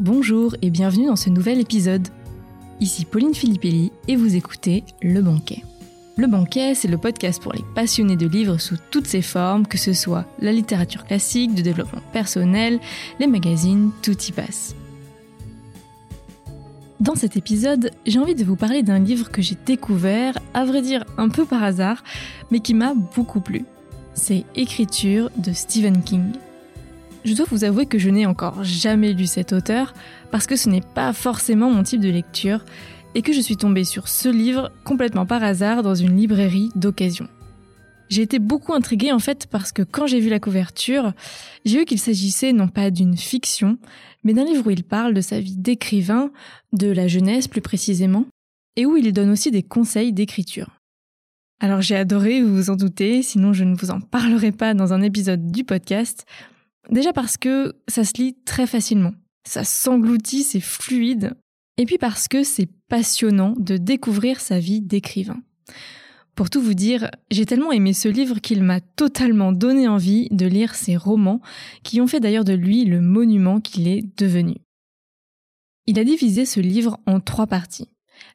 bonjour et bienvenue dans ce nouvel épisode. Ici Pauline Filippelli et vous écoutez Le Banquet. Le Banquet, c'est le podcast pour les passionnés de livres sous toutes ses formes, que ce soit la littérature classique, de développement personnel, les magazines, tout y passe. Dans cet épisode, j'ai envie de vous parler d'un livre que j'ai découvert, à vrai dire un peu par hasard, mais qui m'a beaucoup plu. C'est Écriture de Stephen King. Je dois vous avouer que je n'ai encore jamais lu cet auteur parce que ce n'est pas forcément mon type de lecture et que je suis tombée sur ce livre complètement par hasard dans une librairie d'occasion. J'ai été beaucoup intriguée en fait parce que quand j'ai vu la couverture, j'ai vu qu'il s'agissait non pas d'une fiction, mais d'un livre où il parle de sa vie d'écrivain, de la jeunesse plus précisément, et où il donne aussi des conseils d'écriture. Alors j'ai adoré, vous vous en doutez, sinon je ne vous en parlerai pas dans un épisode du podcast, Déjà parce que ça se lit très facilement, ça s'engloutit, c'est fluide, et puis parce que c'est passionnant de découvrir sa vie d'écrivain. Pour tout vous dire, j'ai tellement aimé ce livre qu'il m'a totalement donné envie de lire ses romans, qui ont fait d'ailleurs de lui le monument qu'il est devenu. Il a divisé ce livre en trois parties.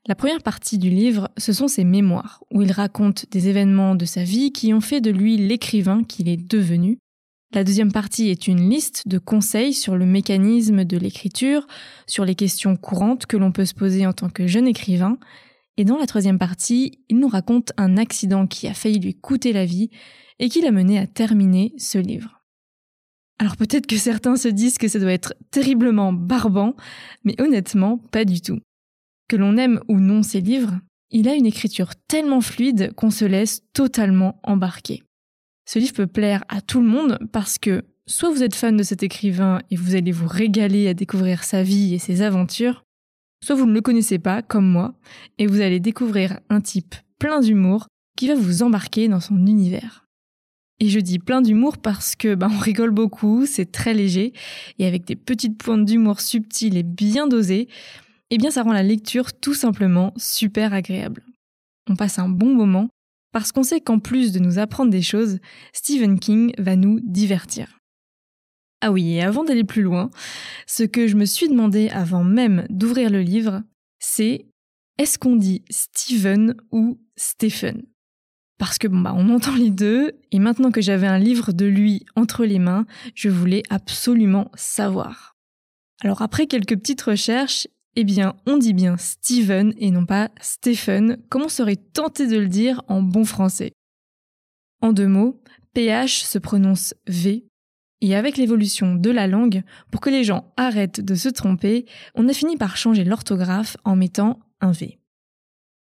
La première partie du livre, ce sont ses mémoires, où il raconte des événements de sa vie qui ont fait de lui l'écrivain qu'il est devenu, la deuxième partie est une liste de conseils sur le mécanisme de l'écriture, sur les questions courantes que l'on peut se poser en tant que jeune écrivain. Et dans la troisième partie, il nous raconte un accident qui a failli lui coûter la vie et qui l'a mené à terminer ce livre. Alors peut-être que certains se disent que ça doit être terriblement barbant, mais honnêtement, pas du tout. Que l'on aime ou non ses livres, il a une écriture tellement fluide qu'on se laisse totalement embarquer. Ce livre peut plaire à tout le monde parce que soit vous êtes fan de cet écrivain et vous allez vous régaler à découvrir sa vie et ses aventures, soit vous ne le connaissez pas comme moi et vous allez découvrir un type plein d'humour qui va vous embarquer dans son univers. Et je dis plein d'humour parce que ben, on rigole beaucoup, c'est très léger et avec des petites pointes d'humour subtiles et bien dosées, eh bien ça rend la lecture tout simplement super agréable. On passe un bon moment parce qu'on sait qu'en plus de nous apprendre des choses, Stephen King va nous divertir. Ah oui, et avant d'aller plus loin, ce que je me suis demandé avant même d'ouvrir le livre, c'est est-ce qu'on dit Stephen ou Stephen? Parce que bon bah on entend les deux, et maintenant que j'avais un livre de lui entre les mains, je voulais absolument savoir. Alors après quelques petites recherches, eh bien, on dit bien Steven et non pas Stephen, comme on serait tenté de le dire en bon français? En deux mots, PH se prononce V, et avec l'évolution de la langue, pour que les gens arrêtent de se tromper, on a fini par changer l'orthographe en mettant un V.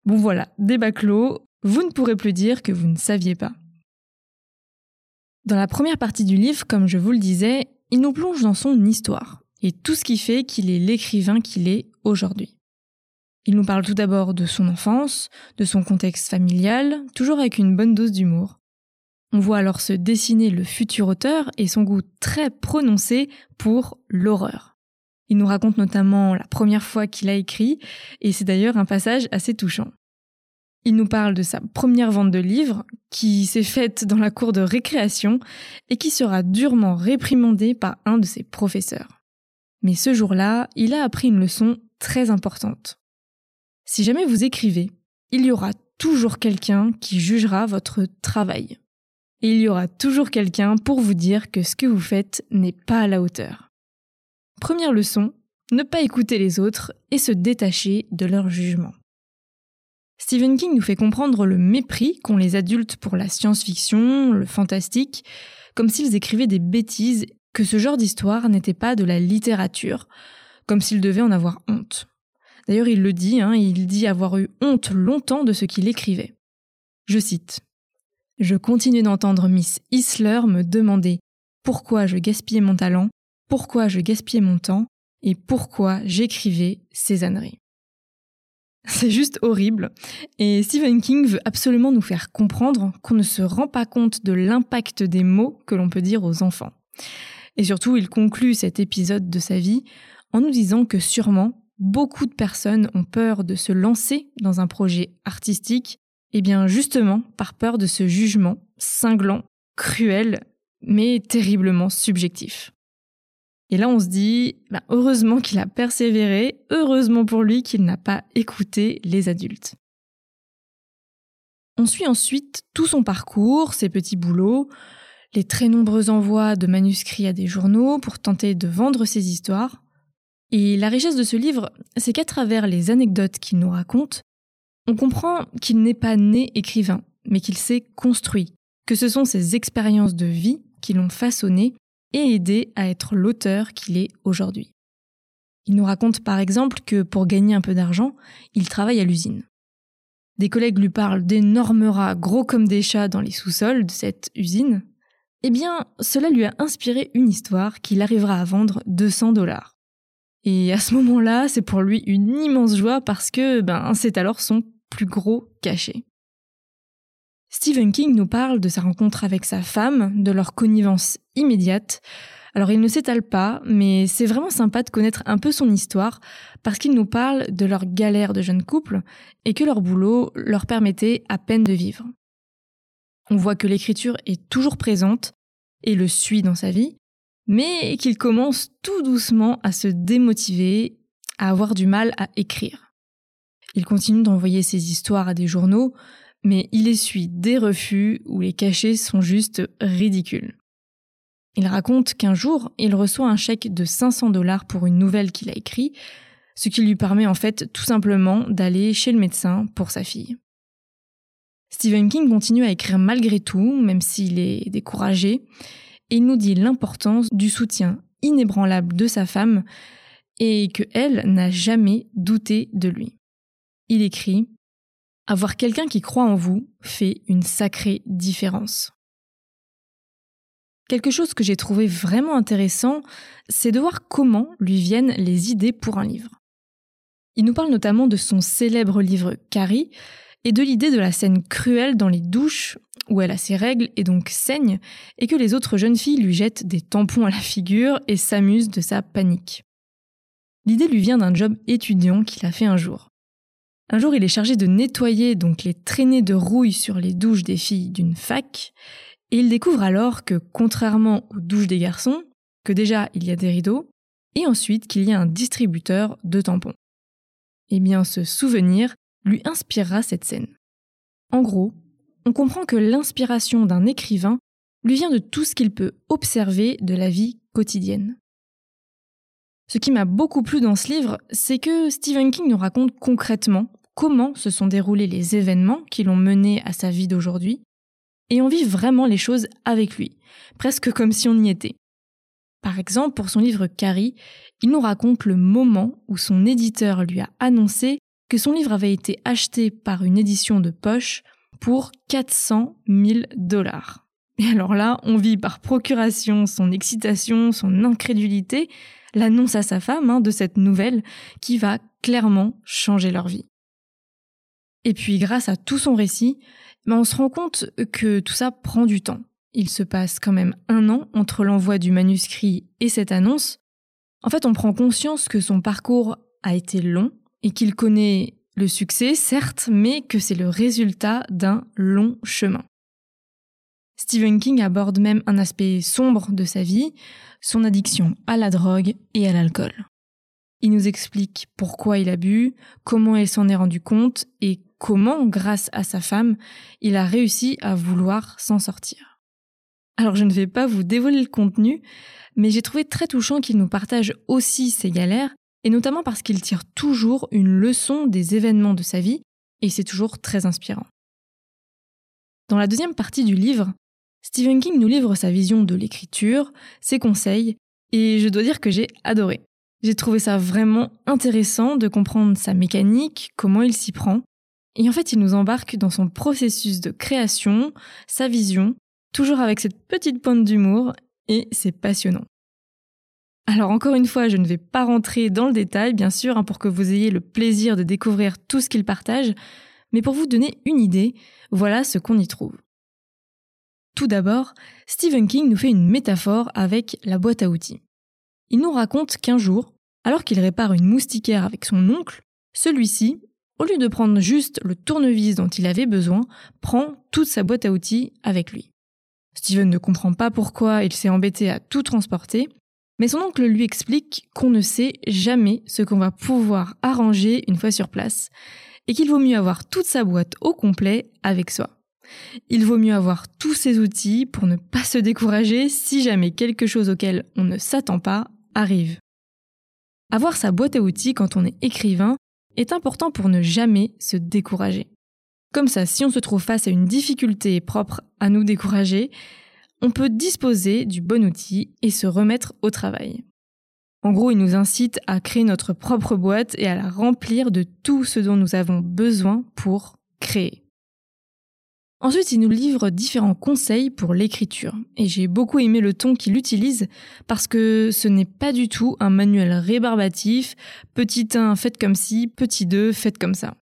Bon voilà, débat clos, vous ne pourrez plus dire que vous ne saviez pas. Dans la première partie du livre, comme je vous le disais, il nous plonge dans son histoire et tout ce qui fait qu'il est l'écrivain qu'il est aujourd'hui. Il nous parle tout d'abord de son enfance, de son contexte familial, toujours avec une bonne dose d'humour. On voit alors se dessiner le futur auteur et son goût très prononcé pour l'horreur. Il nous raconte notamment la première fois qu'il a écrit, et c'est d'ailleurs un passage assez touchant. Il nous parle de sa première vente de livres, qui s'est faite dans la cour de récréation et qui sera durement réprimandée par un de ses professeurs. Mais ce jour-là, il a appris une leçon très importante. Si jamais vous écrivez, il y aura toujours quelqu'un qui jugera votre travail. Et il y aura toujours quelqu'un pour vous dire que ce que vous faites n'est pas à la hauteur. Première leçon, ne pas écouter les autres et se détacher de leur jugement. Stephen King nous fait comprendre le mépris qu'ont les adultes pour la science-fiction, le fantastique, comme s'ils écrivaient des bêtises que ce genre d'histoire n'était pas de la littérature, comme s'il devait en avoir honte. D'ailleurs, il le dit, hein, il dit avoir eu honte longtemps de ce qu'il écrivait. Je cite Je continue d'entendre Miss Isler me demander pourquoi je gaspillais mon talent, pourquoi je gaspillais mon temps et pourquoi j'écrivais ces âneries. C'est juste horrible. Et Stephen King veut absolument nous faire comprendre qu'on ne se rend pas compte de l'impact des mots que l'on peut dire aux enfants. Et surtout, il conclut cet épisode de sa vie en nous disant que sûrement beaucoup de personnes ont peur de se lancer dans un projet artistique, et bien justement par peur de ce jugement cinglant, cruel, mais terriblement subjectif. Et là, on se dit, bah, heureusement qu'il a persévéré, heureusement pour lui qu'il n'a pas écouté les adultes. On suit ensuite tout son parcours, ses petits boulots, les très nombreux envois de manuscrits à des journaux pour tenter de vendre ses histoires. Et la richesse de ce livre, c'est qu'à travers les anecdotes qu'il nous raconte, on comprend qu'il n'est pas né écrivain, mais qu'il s'est construit, que ce sont ses expériences de vie qui l'ont façonné et aidé à être l'auteur qu'il est aujourd'hui. Il nous raconte par exemple que pour gagner un peu d'argent, il travaille à l'usine. Des collègues lui parlent d'énormes rats gros comme des chats dans les sous-sols de cette usine. Eh bien, cela lui a inspiré une histoire qu'il arrivera à vendre 200 dollars. Et à ce moment-là, c'est pour lui une immense joie parce que ben, c'est alors son plus gros cachet. Stephen King nous parle de sa rencontre avec sa femme, de leur connivence immédiate. Alors il ne s'étale pas, mais c'est vraiment sympa de connaître un peu son histoire parce qu'il nous parle de leur galère de jeune couple et que leur boulot leur permettait à peine de vivre. On voit que l'écriture est toujours présente et le suit dans sa vie, mais qu'il commence tout doucement à se démotiver, à avoir du mal à écrire. Il continue d'envoyer ses histoires à des journaux, mais il essuie des refus où les cachets sont juste ridicules. Il raconte qu'un jour, il reçoit un chèque de 500 dollars pour une nouvelle qu'il a écrite, ce qui lui permet en fait tout simplement d'aller chez le médecin pour sa fille. Stephen King continue à écrire malgré tout, même s'il est découragé, il nous dit l'importance du soutien inébranlable de sa femme et que elle n'a jamais douté de lui. Il écrit Avoir quelqu'un qui croit en vous fait une sacrée différence. Quelque chose que j'ai trouvé vraiment intéressant, c'est de voir comment lui viennent les idées pour un livre. Il nous parle notamment de son célèbre livre Carrie et de l'idée de la scène cruelle dans les douches où elle a ses règles et donc saigne et que les autres jeunes filles lui jettent des tampons à la figure et s'amusent de sa panique. L'idée lui vient d'un job étudiant qu'il a fait un jour. Un jour, il est chargé de nettoyer donc les traînées de rouille sur les douches des filles d'une fac, et il découvre alors que, contrairement aux douches des garçons, que déjà il y a des rideaux, et ensuite qu'il y a un distributeur de tampons. Eh bien, ce souvenir lui inspirera cette scène. En gros, on comprend que l'inspiration d'un écrivain lui vient de tout ce qu'il peut observer de la vie quotidienne. Ce qui m'a beaucoup plu dans ce livre, c'est que Stephen King nous raconte concrètement comment se sont déroulés les événements qui l'ont mené à sa vie d'aujourd'hui, et on vit vraiment les choses avec lui, presque comme si on y était. Par exemple, pour son livre Carrie, il nous raconte le moment où son éditeur lui a annoncé que son livre avait été acheté par une édition de poche pour 400 000 dollars. Et alors là, on vit par procuration son excitation, son incrédulité, l'annonce à sa femme hein, de cette nouvelle qui va clairement changer leur vie. Et puis grâce à tout son récit, ben, on se rend compte que tout ça prend du temps. Il se passe quand même un an entre l'envoi du manuscrit et cette annonce. En fait, on prend conscience que son parcours a été long et qu'il connaît le succès, certes, mais que c'est le résultat d'un long chemin. Stephen King aborde même un aspect sombre de sa vie, son addiction à la drogue et à l'alcool. Il nous explique pourquoi il a bu, comment il s'en est rendu compte et comment, grâce à sa femme, il a réussi à vouloir s'en sortir. Alors je ne vais pas vous dévoiler le contenu, mais j'ai trouvé très touchant qu'il nous partage aussi ses galères, et notamment parce qu'il tire toujours une leçon des événements de sa vie, et c'est toujours très inspirant. Dans la deuxième partie du livre, Stephen King nous livre sa vision de l'écriture, ses conseils, et je dois dire que j'ai adoré. J'ai trouvé ça vraiment intéressant de comprendre sa mécanique, comment il s'y prend. Et en fait, il nous embarque dans son processus de création, sa vision, toujours avec cette petite pointe d'humour, et c'est passionnant. Alors encore une fois, je ne vais pas rentrer dans le détail, bien sûr, hein, pour que vous ayez le plaisir de découvrir tout ce qu'il partage, mais pour vous donner une idée, voilà ce qu'on y trouve. Tout d'abord, Stephen King nous fait une métaphore avec la boîte à outils. Il nous raconte qu'un jour, alors qu'il répare une moustiquaire avec son oncle, celui-ci, au lieu de prendre juste le tournevis dont il avait besoin, prend toute sa boîte à outils avec lui. Steven ne comprend pas pourquoi il s'est embêté à tout transporter, Mais son oncle lui explique qu'on ne sait jamais ce qu'on va pouvoir arranger une fois sur place, et qu'il vaut mieux avoir toute sa boîte au complet avec soi. Il vaut mieux avoir tous ses outils pour ne pas se décourager si jamais quelque chose auquel on ne s'attend pas arrive. Avoir sa boîte à outils quand on est écrivain est important pour ne jamais se décourager. Comme ça, si on se trouve face à une difficulté propre à nous décourager, on peut disposer du bon outil et se remettre au travail. En gros, il nous incite à créer notre propre boîte et à la remplir de tout ce dont nous avons besoin pour créer. Ensuite, il nous livre différents conseils pour l'écriture. Et j'ai beaucoup aimé le ton qu'il utilise parce que ce n'est pas du tout un manuel rébarbatif, petit 1 faites comme ci, petit 2 faites comme ça.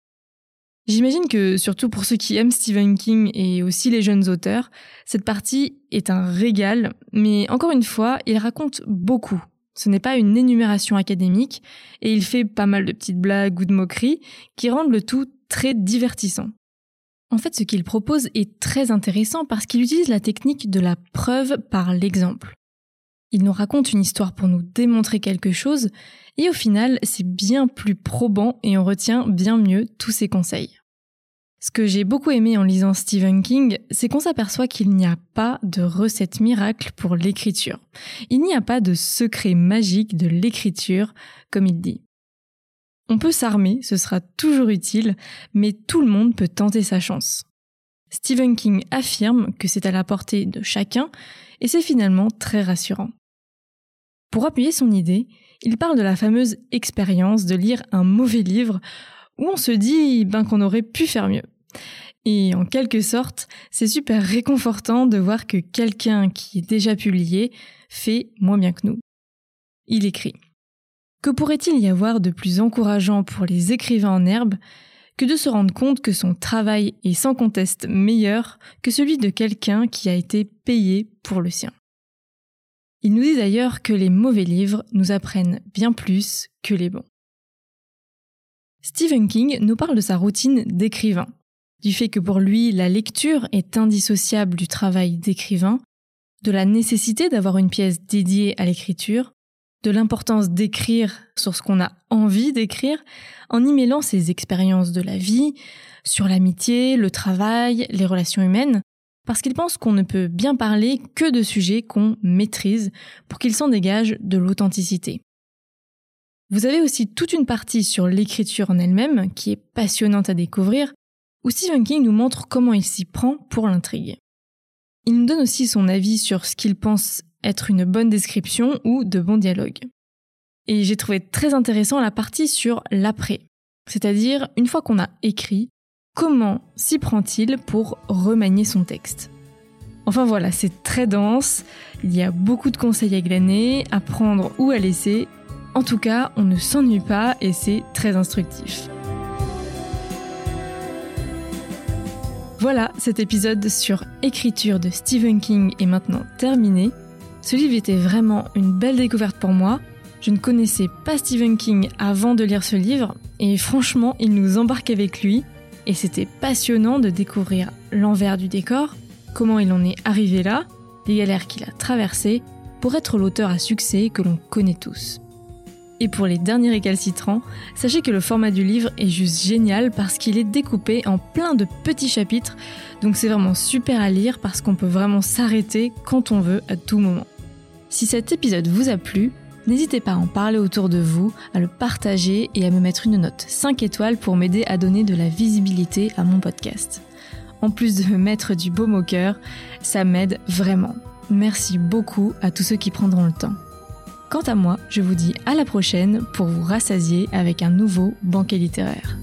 J'imagine que, surtout pour ceux qui aiment Stephen King et aussi les jeunes auteurs, cette partie est un régal, mais encore une fois, il raconte beaucoup. Ce n'est pas une énumération académique, et il fait pas mal de petites blagues ou de moqueries qui rendent le tout très divertissant. En fait, ce qu'il propose est très intéressant parce qu'il utilise la technique de la preuve par l'exemple. Il nous raconte une histoire pour nous démontrer quelque chose, et au final, c'est bien plus probant et on retient bien mieux tous ses conseils. Ce que j'ai beaucoup aimé en lisant Stephen King, c'est qu'on s'aperçoit qu'il n'y a pas de recette miracle pour l'écriture. Il n'y a pas de secret magique de l'écriture, comme il dit. On peut s'armer, ce sera toujours utile, mais tout le monde peut tenter sa chance. Stephen King affirme que c'est à la portée de chacun, et c'est finalement très rassurant. Pour appuyer son idée, il parle de la fameuse expérience de lire un mauvais livre où on se dit ben, qu'on aurait pu faire mieux. Et en quelque sorte, c'est super réconfortant de voir que quelqu'un qui est déjà publié fait moins bien que nous. Il écrit Que pourrait-il y avoir de plus encourageant pour les écrivains en herbe? Que de se rendre compte que son travail est sans conteste meilleur que celui de quelqu'un qui a été payé pour le sien Il nous dit d'ailleurs que les mauvais livres nous apprennent bien plus que les bons. Stephen King nous parle de sa routine d'écrivain, du fait que pour lui la lecture est indissociable du travail d'écrivain, de la nécessité d'avoir une pièce dédiée à l'écriture, de l'importance d'écrire sur ce qu'on a envie d'écrire, en y mêlant ses expériences de la vie, sur l'amitié, le travail, les relations humaines, parce qu'il pense qu'on ne peut bien parler que de sujets qu'on maîtrise pour qu'ils s'en dégagent de l'authenticité. Vous avez aussi toute une partie sur l'écriture en elle-même qui est passionnante à découvrir, où Stephen King nous montre comment il s'y prend pour l'intrigue. Il nous donne aussi son avis sur ce qu'il pense être une bonne description ou de bons dialogues. Et j'ai trouvé très intéressant la partie sur l'après, c'est-à-dire une fois qu'on a écrit, comment s'y prend-il pour remanier son texte? Enfin voilà, c'est très dense, il y a beaucoup de conseils à glaner, à prendre ou à laisser, en tout cas, on ne s'ennuie pas et c'est très instructif. Voilà, cet épisode sur écriture de Stephen King est maintenant terminé. Ce livre était vraiment une belle découverte pour moi. Je ne connaissais pas Stephen King avant de lire ce livre et franchement, il nous embarque avec lui et c'était passionnant de découvrir l'envers du décor, comment il en est arrivé là, les galères qu'il a traversées pour être l'auteur à succès que l'on connaît tous. Et pour les derniers récalcitrants, sachez que le format du livre est juste génial parce qu'il est découpé en plein de petits chapitres, donc c'est vraiment super à lire parce qu'on peut vraiment s'arrêter quand on veut à tout moment. Si cet épisode vous a plu, n'hésitez pas à en parler autour de vous, à le partager et à me mettre une note 5 étoiles pour m'aider à donner de la visibilité à mon podcast. En plus de me mettre du baume au cœur, ça m'aide vraiment. Merci beaucoup à tous ceux qui prendront le temps. Quant à moi, je vous dis à la prochaine pour vous rassasier avec un nouveau banquet littéraire.